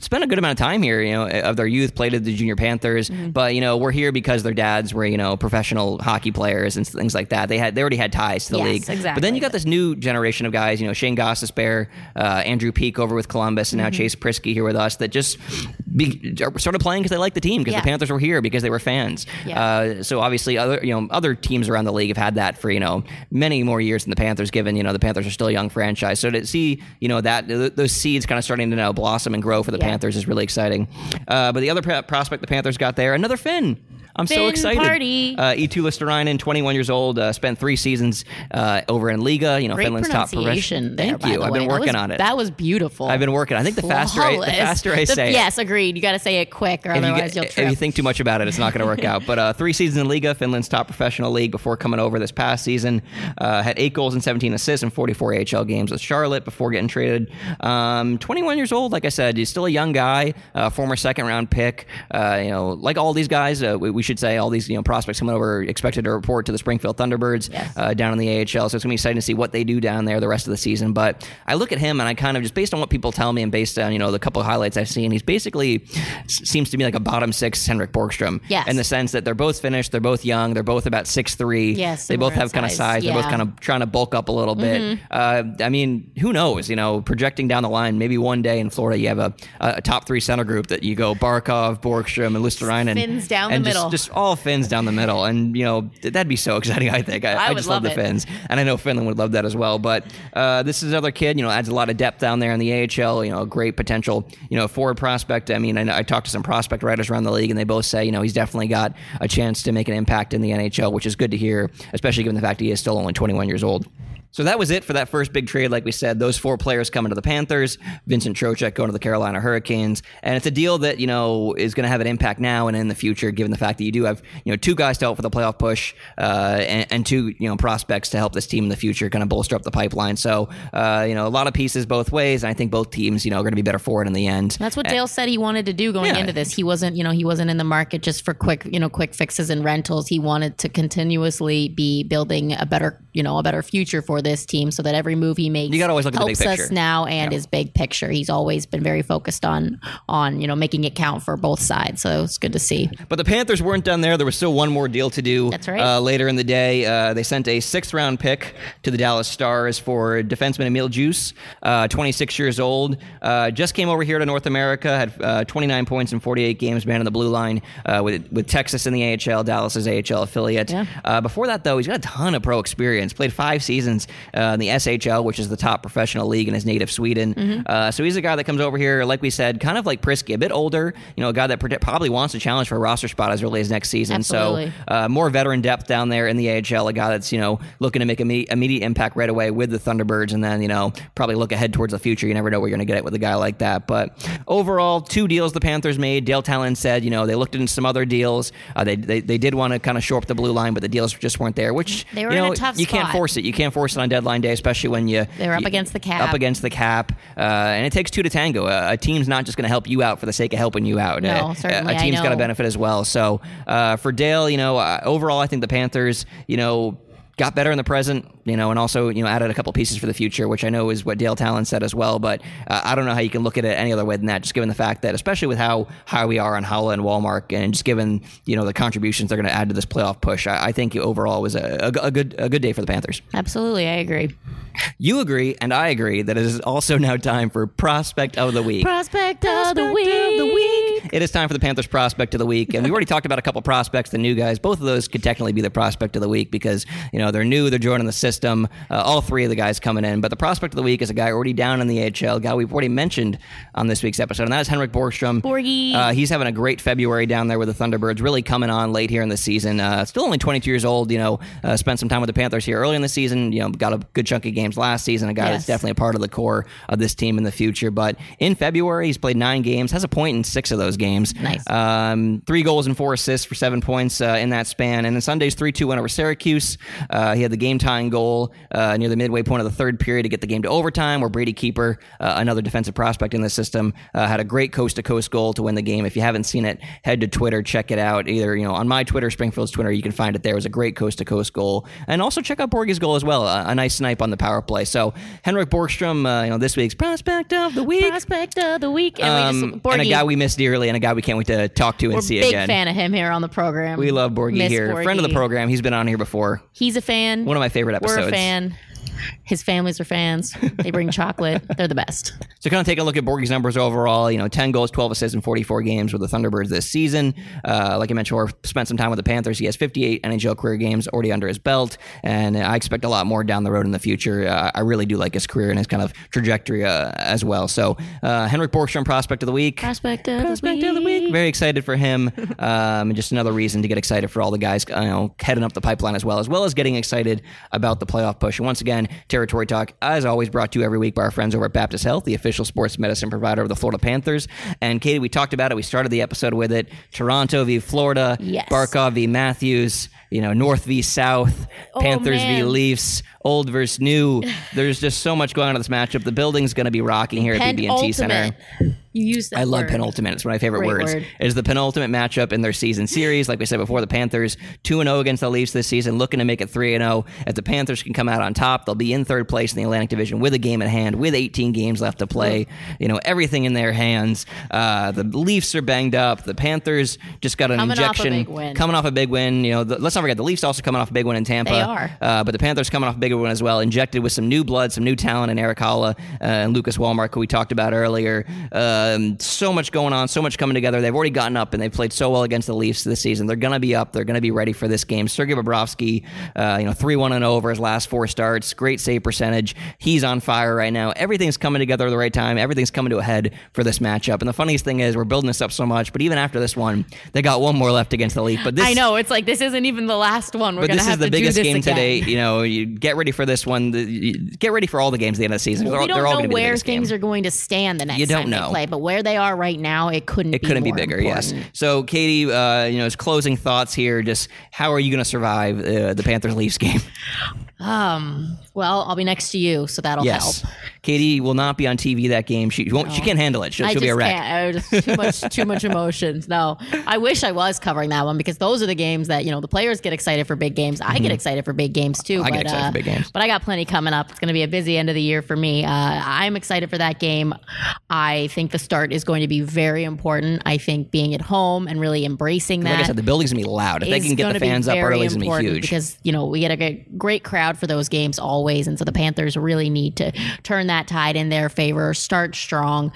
Speaker 3: spent a good amount of time here. You know of their youth, played at the Junior Panthers,
Speaker 4: Mm-hmm.
Speaker 3: but you know we're here because their dads were you know professional hockey players and things like that. They had they already had ties to the
Speaker 4: Yes,
Speaker 3: league. But then you got this new generation of guys, you know, Shayne Gostisbehere, uh, Andrew Peeke over with Columbus, and now. Chase Priskie here with us that just be, started playing because they liked the team because
Speaker 4: Yeah.
Speaker 3: the Panthers were here because they were fans.
Speaker 4: Yeah.
Speaker 3: Uh, so obviously, other you know other teams around the league have had that for you know many more years than the Panthers. Given you know the Panthers are still a young franchise, so to see you know that th- those seeds kind of starting to now blossom and grow for the
Speaker 4: Yeah.
Speaker 3: Panthers is really exciting. Uh, but the other pro- prospect the Panthers got there, another Finn. I'm so excited.
Speaker 4: party.
Speaker 3: Uh, Eetu Luostarinen, 21 years old, uh, spent three seasons uh, over in Liiga. You know,
Speaker 4: Great
Speaker 3: Finland's top profession-
Speaker 4: there.
Speaker 3: Thank
Speaker 4: by
Speaker 3: you. I've been working
Speaker 4: was-
Speaker 3: on it.
Speaker 4: That was beautiful.
Speaker 3: I've been working. I think the faster I, the faster I
Speaker 4: The-
Speaker 3: say.
Speaker 4: Yes, agreed. You got to say it quick, or
Speaker 3: If you,
Speaker 4: otherwise
Speaker 3: get-
Speaker 4: you'll
Speaker 3: if you think too much about it, it's not going to work out. But uh, three seasons in Liiga, Finland's top professional league before coming over this past season. Uh, had eight goals and 17 assists in 44 AHL games with Charlotte before getting traded. Um, 21 years old, like I said, he's still a young guy, uh, former second round pick. Uh, you know, like all these guys, uh, we, we should say all these you know prospects coming over expected to report to the Springfield Thunderbirds
Speaker 4: Yes.
Speaker 3: uh, down in the AHL. So it's gonna be exciting to see what they do down there the rest of the season. But I look at him and I kind of just based on what people tell me and based on you know the couple of highlights I've seen, he's basically seems to me like a bottom six Henrik Borgstrom.
Speaker 4: Yes.
Speaker 3: In the sense that they're both finished, they're both young, they're both about six three.
Speaker 4: Yes,
Speaker 3: They both have kind of
Speaker 4: size.
Speaker 3: size. They're both kind of trying to bulk up a little bit.
Speaker 4: Mm-hmm.
Speaker 3: Uh, I mean, who knows? You know, projecting down the line, maybe one day in Florida you have a, a top three center group that you go Barkov, Borgstrom, and Luostarinen.
Speaker 4: Fins down the
Speaker 3: and just-
Speaker 4: middle.
Speaker 3: Just, all fins down the middle. And, you know, that'd be so exciting, I think. I,
Speaker 4: I
Speaker 3: I
Speaker 4: would
Speaker 3: just love,
Speaker 4: love
Speaker 3: the
Speaker 4: it.
Speaker 3: Finns. And I know Finland would love that as well. But uh, this is another kid, you know, adds a lot of depth down there in the AHL, you know, great potential, you know, forward prospect. I mean, I, I talked to some prospect writers around the league, and they both say, you know, he's definitely got a chance to make an impact in the NHL, which is good to hear, especially given the fact he is still only 21 years old. So that was it for that first big trade. Like we said, those four players coming to the Panthers, Vincent Trocheck going to the Carolina Hurricanes, and it's a deal that you know is going to have an impact now and in the future, given the fact that you do have you know two guys to help for the playoff push, uh, and, and two you know prospects to help this team in the future, kind of bolster up the pipeline. So uh, you know a lot of pieces both ways, and I think both teams you know are going to be better for it in the end.
Speaker 4: That's what Dale said he wanted to do going
Speaker 3: Yeah.
Speaker 4: into this. He wasn't, you know, he wasn't in the market just for quick, you know, quick fixes and rentals. He wanted to continuously be building a better, you know, a better future for this team, so that every move he makes
Speaker 3: You gotta always look at the big
Speaker 4: helps us now and his big picture. He's always been very focused on on you know making it count for both sides. So it's good to see.
Speaker 3: But the Panthers weren't done there. There was still one more deal to do.
Speaker 4: That's right.
Speaker 3: Uh, later in the day, uh, they sent a sixth round pick to the Dallas Stars for defenseman Emil Djuse, uh, 26 years old. Uh, just came over here to North America, had uh, 29 points in 48 games, man on the blue line uh, with, with Texas in the AHL, Dallas's AHL affiliate.
Speaker 4: Yeah.
Speaker 3: Uh, before that, though, he's got a ton of pro experience. Played five seasons uh, in the SHL, which is the top professional league in his native Sweden.
Speaker 4: Mm-hmm.
Speaker 3: Uh, so he's a guy that comes over here, like we said, kind of like Priskie, a bit older. You know, a guy that probably wants to challenge for a roster spot as early as next season.
Speaker 4: Absolutely.
Speaker 3: So uh, more veteran depth down there in the AHL. A guy that's you know looking to make immediate, immediate impact right away with the Thunderbirds, and then you know probably look ahead towards the future. You never know where you're going to get it with a guy like that. But overall, two deals the Panthers made. Dale Tallon said, you know, they looked into some other deals. Uh, they, they they did want to kind of shore up the blue line, but the deals just weren't there. Which
Speaker 4: They were
Speaker 3: you
Speaker 4: in a
Speaker 3: know,
Speaker 4: tough
Speaker 3: you can't force it. You can't force it on deadline day, especially when you
Speaker 4: They were up
Speaker 3: you-
Speaker 4: against the cap.
Speaker 3: Up against the cap, uh, and it takes two to tango. A, a team's not just going to help you out for the sake of helping you out.
Speaker 4: No,
Speaker 3: Uh,
Speaker 4: certainly,
Speaker 3: a team's got to benefit as well. So uh, for Dale, you know, uh, overall, I think the Panthers, you know. Got better in the present, you know, and also you know added a couple pieces for the future, which I know is what Dale Tallon said as well. But uh, I don't know how you can look at it any other way than that, just given the fact that, especially with how high we are on Haula and Wallmark, and just given you know the contributions they're going to add to this playoff push, I, I think overall it was a, a, a good a good day for the Panthers.
Speaker 4: Absolutely, I agree.
Speaker 3: You agree, and I agree that it is also now time for Prospect of the Week.
Speaker 4: Prospect of the week.
Speaker 3: It is time for the Panthers Prospect of the Week, and we already talked about a couple prospects, the new guys. Both of those could technically be the Prospect of the Week because you know they're new, they're joining the system. Uh, all three of the guys coming in, but the Prospect of the Week is a guy already down in the AHL, guy we've already mentioned on this week's episode, and that is Henrik Borgstrom.
Speaker 4: Borgie.
Speaker 3: Uh, he's having a great February down there with the Thunderbirds, really coming on late here in the season. Uh, still only 22 years old, you know, uh, spent some time with the Panthers here early in the season. You know, got a good chunk of games last season. A guy that's definitely a part of the core of this team in the future. But in February, he's played nine games, has a point in six of those games.
Speaker 4: Nice.
Speaker 3: Um, three goals and four assists for seven points uh, in that span. And then Sunday's 3 2 win over Syracuse. Uh, he had the game tying goal uh, near the midway point of the third period to get the game to overtime, where Brady Keeper, uh, another defensive prospect in the system, uh, had a great coast to coast goal to win the game. If you haven't seen it, head to Twitter, check it out. Either you know on my Twitter, Springfield's Twitter, you can find it there. It was a great coast to coast goal, and also check out Borgie's goal as well. A, a nice snipe on the power play. So Henrik Borgstrom, uh, you know this week's prospect of the week.
Speaker 4: Prospect of the week. And, we
Speaker 3: Um,
Speaker 4: just, Borgie,
Speaker 3: and a guy we miss dearly, and a guy we can't wait to talk to and
Speaker 4: we're
Speaker 3: see
Speaker 4: big
Speaker 3: again.
Speaker 4: fan of him here on the program.
Speaker 3: We love Borgie
Speaker 4: Miss
Speaker 3: here, friend of the program. He's been on here before.
Speaker 4: He's a fan.
Speaker 3: One of my favorite episodes.
Speaker 4: We're a fan. His families are fans. They bring chocolate. They're the best.
Speaker 3: So kind of take a look at Borgie's numbers overall. You know, 10 goals, 12 assists in 44 games with the Thunderbirds this season. Uh, like I mentioned, before, spent some time with the Panthers. He has 58 NHL career games already under his belt, and I expect a lot more down the road in the future. Uh, I really do like his career and his kind of trajectory uh, as well. So uh, Henrik Borgstrom, prospect of the week.
Speaker 4: Prospect of
Speaker 3: Prospect
Speaker 4: the
Speaker 3: of the week.
Speaker 4: week.
Speaker 3: Very excited for him. Um, and just another reason to get excited for all the guys, you know, heading up the pipeline as well, as well as getting excited about the playoff push. And once again, Territory Talk, as always, brought to you every week by our friends over at Baptist Health, the official sports medicine provider of the Florida Panthers. And Katie, we talked about it. We started the episode with it. Toronto v. Florida.
Speaker 4: Yes.
Speaker 3: Barkov v. Matthews. You know, North v. South. Panthers v. Leafs. Old versus new. There's just so much going on in this matchup. The building's going to be rocking here at BB&T Center.
Speaker 4: You use that
Speaker 3: I love
Speaker 4: word.
Speaker 3: penultimate. It's one of my favorite
Speaker 4: Great
Speaker 3: words.
Speaker 4: word.
Speaker 3: It is the penultimate matchup in their season series. Like we said before, the Panthers 2 0 against the Leafs this season, looking to make it 3 0. If the Panthers can come out on top, they'll be in third place in the Atlantic Division with a game at hand, with 18 games left to play. You know, everything in their hands. Uh, the Leafs are banged up. The Panthers just got an
Speaker 4: Coming off a
Speaker 3: injection.
Speaker 4: big win.
Speaker 3: Coming off a big win. You know, the, let's not forget the Leafs also coming off a big win in Tampa.
Speaker 4: They are.
Speaker 3: Uh, but the Panthers coming off a big win as well, injected with some new blood, some new talent in Erik Haula uh, and Lucas Wallmark, who we talked about earlier. Um, so much going on, so much coming together. They've already gotten up and they've played so well against the Leafs this season. They're going to be up. They're going to be ready for this game. Sergei Bobrovsky, uh, you know, 3 1 and over his last four starts. Great save percentage. He's on fire right now. Everything's coming together at the right time. Everything's coming to a head for this matchup. And the funniest thing is, we're building this up so much, but even after this one, they got one more left against the Leafs. But this,
Speaker 4: I know. It's like this isn't even the last one. We're
Speaker 3: but
Speaker 4: gonna
Speaker 3: this
Speaker 4: have
Speaker 3: is the biggest game
Speaker 4: again.
Speaker 3: today. You know, you get ready for this one. Get ready for all the games at the end of the season.
Speaker 4: Well,
Speaker 3: they're, all-
Speaker 4: we don't know
Speaker 3: going to
Speaker 4: where things
Speaker 3: game.
Speaker 4: are going to stand the next
Speaker 3: You don't
Speaker 4: time
Speaker 3: know.
Speaker 4: they play, but where they are right now, it couldn't.
Speaker 3: It couldn't be bigger, yes. So, Katie, uh, you know, as closing thoughts here, just how are you going to survive uh, the Panthers Leafs game?
Speaker 4: Um. Well, I'll be next to you, so that'll
Speaker 3: yes,
Speaker 4: help.
Speaker 3: Katie will not be on TV that game. She won't. She can't handle it. She'll, she'll be a wreck.
Speaker 4: can't. I just too much, too much emotions. No, I wish I was covering that one because those are the games that you know the players get excited for big games. I get excited for big games too.
Speaker 3: Mm-hmm. I
Speaker 4: but,
Speaker 3: get excited
Speaker 4: uh,
Speaker 3: for big games.
Speaker 4: But I got plenty coming up. It's going to be a busy end of the year for me. Uh, I'm excited for that game. I think the start is going to be very important. I think being at home and really embracing that.
Speaker 3: Like I said, the building's gonna be loud. If they can get the fans up early, it's gonna be huge.
Speaker 4: because you know we get a great, great crowd for those games always, and so the Panthers really need to turn that tide in their favor, start strong.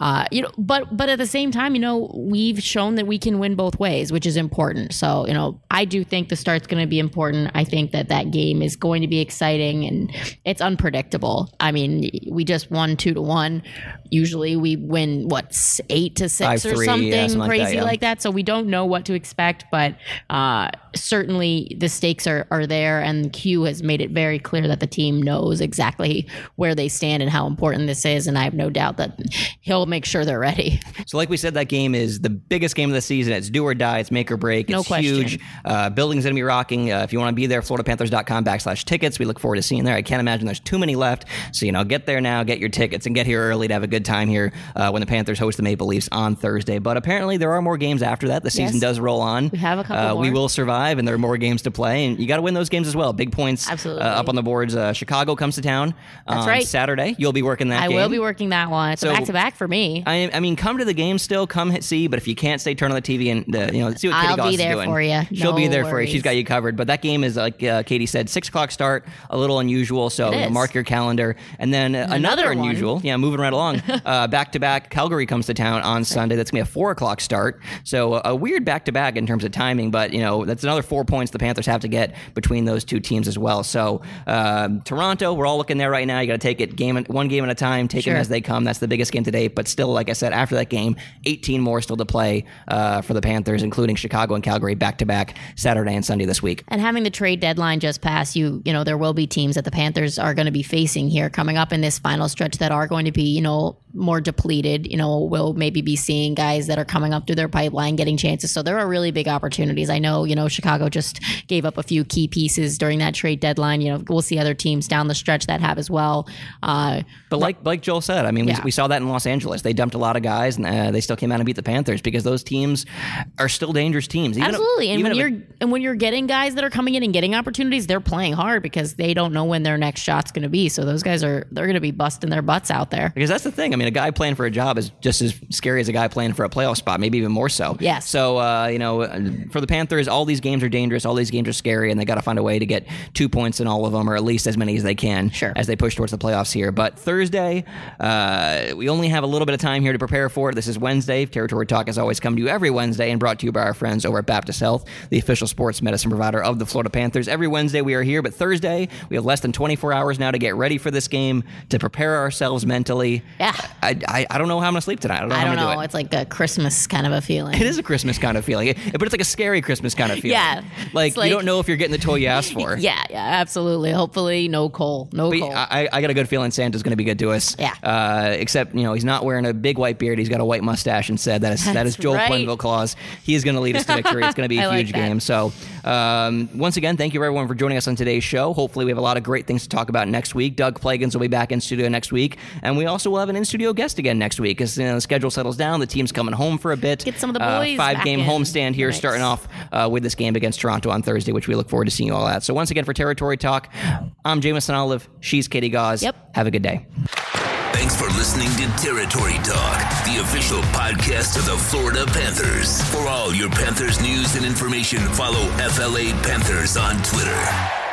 Speaker 4: Uh, you know, but but at the same time, you know, we've shown that we can win both ways, which is important. So you know, I do think the start's going to be important. I think that that game is going to be exciting and it's unpredictable. I mean, we just won two to one. Usually we win what eight to six
Speaker 3: Five,
Speaker 4: or
Speaker 3: three,
Speaker 4: something
Speaker 3: yeah, something like
Speaker 4: crazy
Speaker 3: that, yeah.
Speaker 4: like that. So we don't know what to expect, but uh, certainly the stakes are, are there, and Q has made it very clear that the team knows exactly where they stand and how important this is. And I have no doubt that he'll make sure they're ready.
Speaker 3: So, like we said, that game is the biggest game of the season. It's do or die. It's make or break.
Speaker 4: No
Speaker 3: it's
Speaker 4: question.
Speaker 3: huge. Uh, building's going to be rocking. Uh, if you want to be there, FloridaPanthers.com backslash tickets. We look forward to seeing there. I can't imagine there's too many left. So, you know, get there now, get your tickets, and get here early to have a good time here uh, when the Panthers host the Maple Leafs on Thursday. But apparently, there are more games after that. The season
Speaker 4: Yes.
Speaker 3: does roll on.
Speaker 4: We have a couple
Speaker 3: Uh, We will survive, and there are more games to play. And you got to win those games as well. Big points
Speaker 4: Absolutely.
Speaker 3: Uh, up on the boards. Uh, Chicago comes to town
Speaker 4: That's
Speaker 3: on
Speaker 4: right.
Speaker 3: Saturday. You'll be working that
Speaker 4: I
Speaker 3: game.
Speaker 4: will be working that one. It's
Speaker 3: So-
Speaker 4: a back to back for me.
Speaker 3: I, I mean, come to the game still, come hit see. But if you can't stay, turn on the TV and uh, you know see what Katie
Speaker 4: I'll
Speaker 3: Gaus
Speaker 4: be
Speaker 3: is
Speaker 4: there
Speaker 3: doing.
Speaker 4: for ya.
Speaker 3: She'll be there for you. She's got you covered. But that game is like uh, Katie said, six o'clock start, a little unusual. So you know, mark your calendar. And then uh, another,
Speaker 4: Another one.
Speaker 3: unusual, yeah, moving right along. back to back, Calgary comes to town on Sunday. That's gonna be a four o'clock start. So a weird back to back in terms of timing. But you know that's another four points the Panthers have to get between those two teams as well. So um, Toronto, we're all looking there right now. You got to take it game one game at a time, take them as they come. That's the biggest game today. But still, like I said, after that game, 18 more still to play uh, for the Panthers, including Chicago and Calgary back to back Saturday and Sunday this week.
Speaker 4: And having the trade deadline just pass, you you know there will be teams that the Panthers are going to be facing here coming up in this final stretch that are going to be you know more depleted. You know, we'll maybe be seeing guys that are coming up through their pipeline getting chances. So there are really big opportunities. I know you know Chicago just gave up a few key pieces during that trade deadline. Line, you know, we'll see other teams down the stretch that have as well. Uh,
Speaker 3: But like like Joel said, I mean,
Speaker 4: Yeah.
Speaker 3: we, we saw that in Los Angeles. They dumped a lot of guys, and uh, they still came out and beat the Panthers because those teams are still dangerous teams. Even if-
Speaker 4: Absolutely, and when you're and when you're getting guys that are coming in and getting opportunities, they're playing hard because they don't know when their next shot's going to be. So those guys are they're going to be busting their butts out there.
Speaker 3: Because that's the thing. I mean, a guy playing for a job is just as scary as a guy playing for a playoff spot, maybe even more so.
Speaker 4: Yes.
Speaker 3: So, uh, you know, for the Panthers, all these games are dangerous. All these games are scary, and they got to find a way to get two points in all of them, or at least as many as they can
Speaker 4: Sure.
Speaker 3: as they push towards the playoffs here. But Thursday, uh, we only have a little bit of time here to prepare for it. This is Wednesday. Territory Talk has always come to you every Wednesday and brought to you by our friends over at Baptist Health, the official sports medicine provider of the Florida Panthers. Every Wednesday we are here, but Thursday we have less than 24 hours now to get ready for this game, to prepare ourselves mentally.
Speaker 4: Yeah.
Speaker 3: I, I, I don't know how I'm going to sleep tonight. I don't know
Speaker 4: I don't know.
Speaker 3: do it.
Speaker 4: It's like a Christmas kind of a feeling.
Speaker 3: It is a Christmas kind of feeling, but it's like a scary Christmas kind of feeling.
Speaker 4: Yeah.
Speaker 3: like,
Speaker 4: like-
Speaker 3: you don't know if you're getting the toy you asked for.
Speaker 4: Yeah, yeah, absolutely. Hopefully, no coal, no
Speaker 3: But
Speaker 4: coal.
Speaker 3: I, I got a good feeling Santa's going to be good to us.
Speaker 4: Yeah.
Speaker 3: Uh, except you know he's not wearing a big white beard. He's got a white mustache instead. That is that is
Speaker 4: That's
Speaker 3: Joel
Speaker 4: right.
Speaker 3: Quenneville Claus. He is going to lead us to victory. It's going to be a huge
Speaker 4: that.
Speaker 3: game. So um, once again, thank you everyone for joining us on today's show. Hopefully we have a lot of great things to talk about next week. Doug Plagens will be back in studio next week, and we also will have an in studio guest again next week as you know, the schedule settles down. The team's coming home for a bit.
Speaker 4: Get some of the
Speaker 3: Uh,
Speaker 4: boys
Speaker 3: five
Speaker 4: back
Speaker 3: game
Speaker 4: in
Speaker 3: homestand here,
Speaker 4: mix.
Speaker 3: starting off uh, with this game against Toronto on Thursday, which we look forward to seeing you all at. So once again for Territory Talk, I'm Jameson Olive. She's Katie Gaus.
Speaker 4: Yep.
Speaker 3: Have a good day.
Speaker 2: Thanks for listening to Territory Talk, the official podcast of the Florida Panthers. For all your Panthers news and information, follow FLA Panthers on Twitter.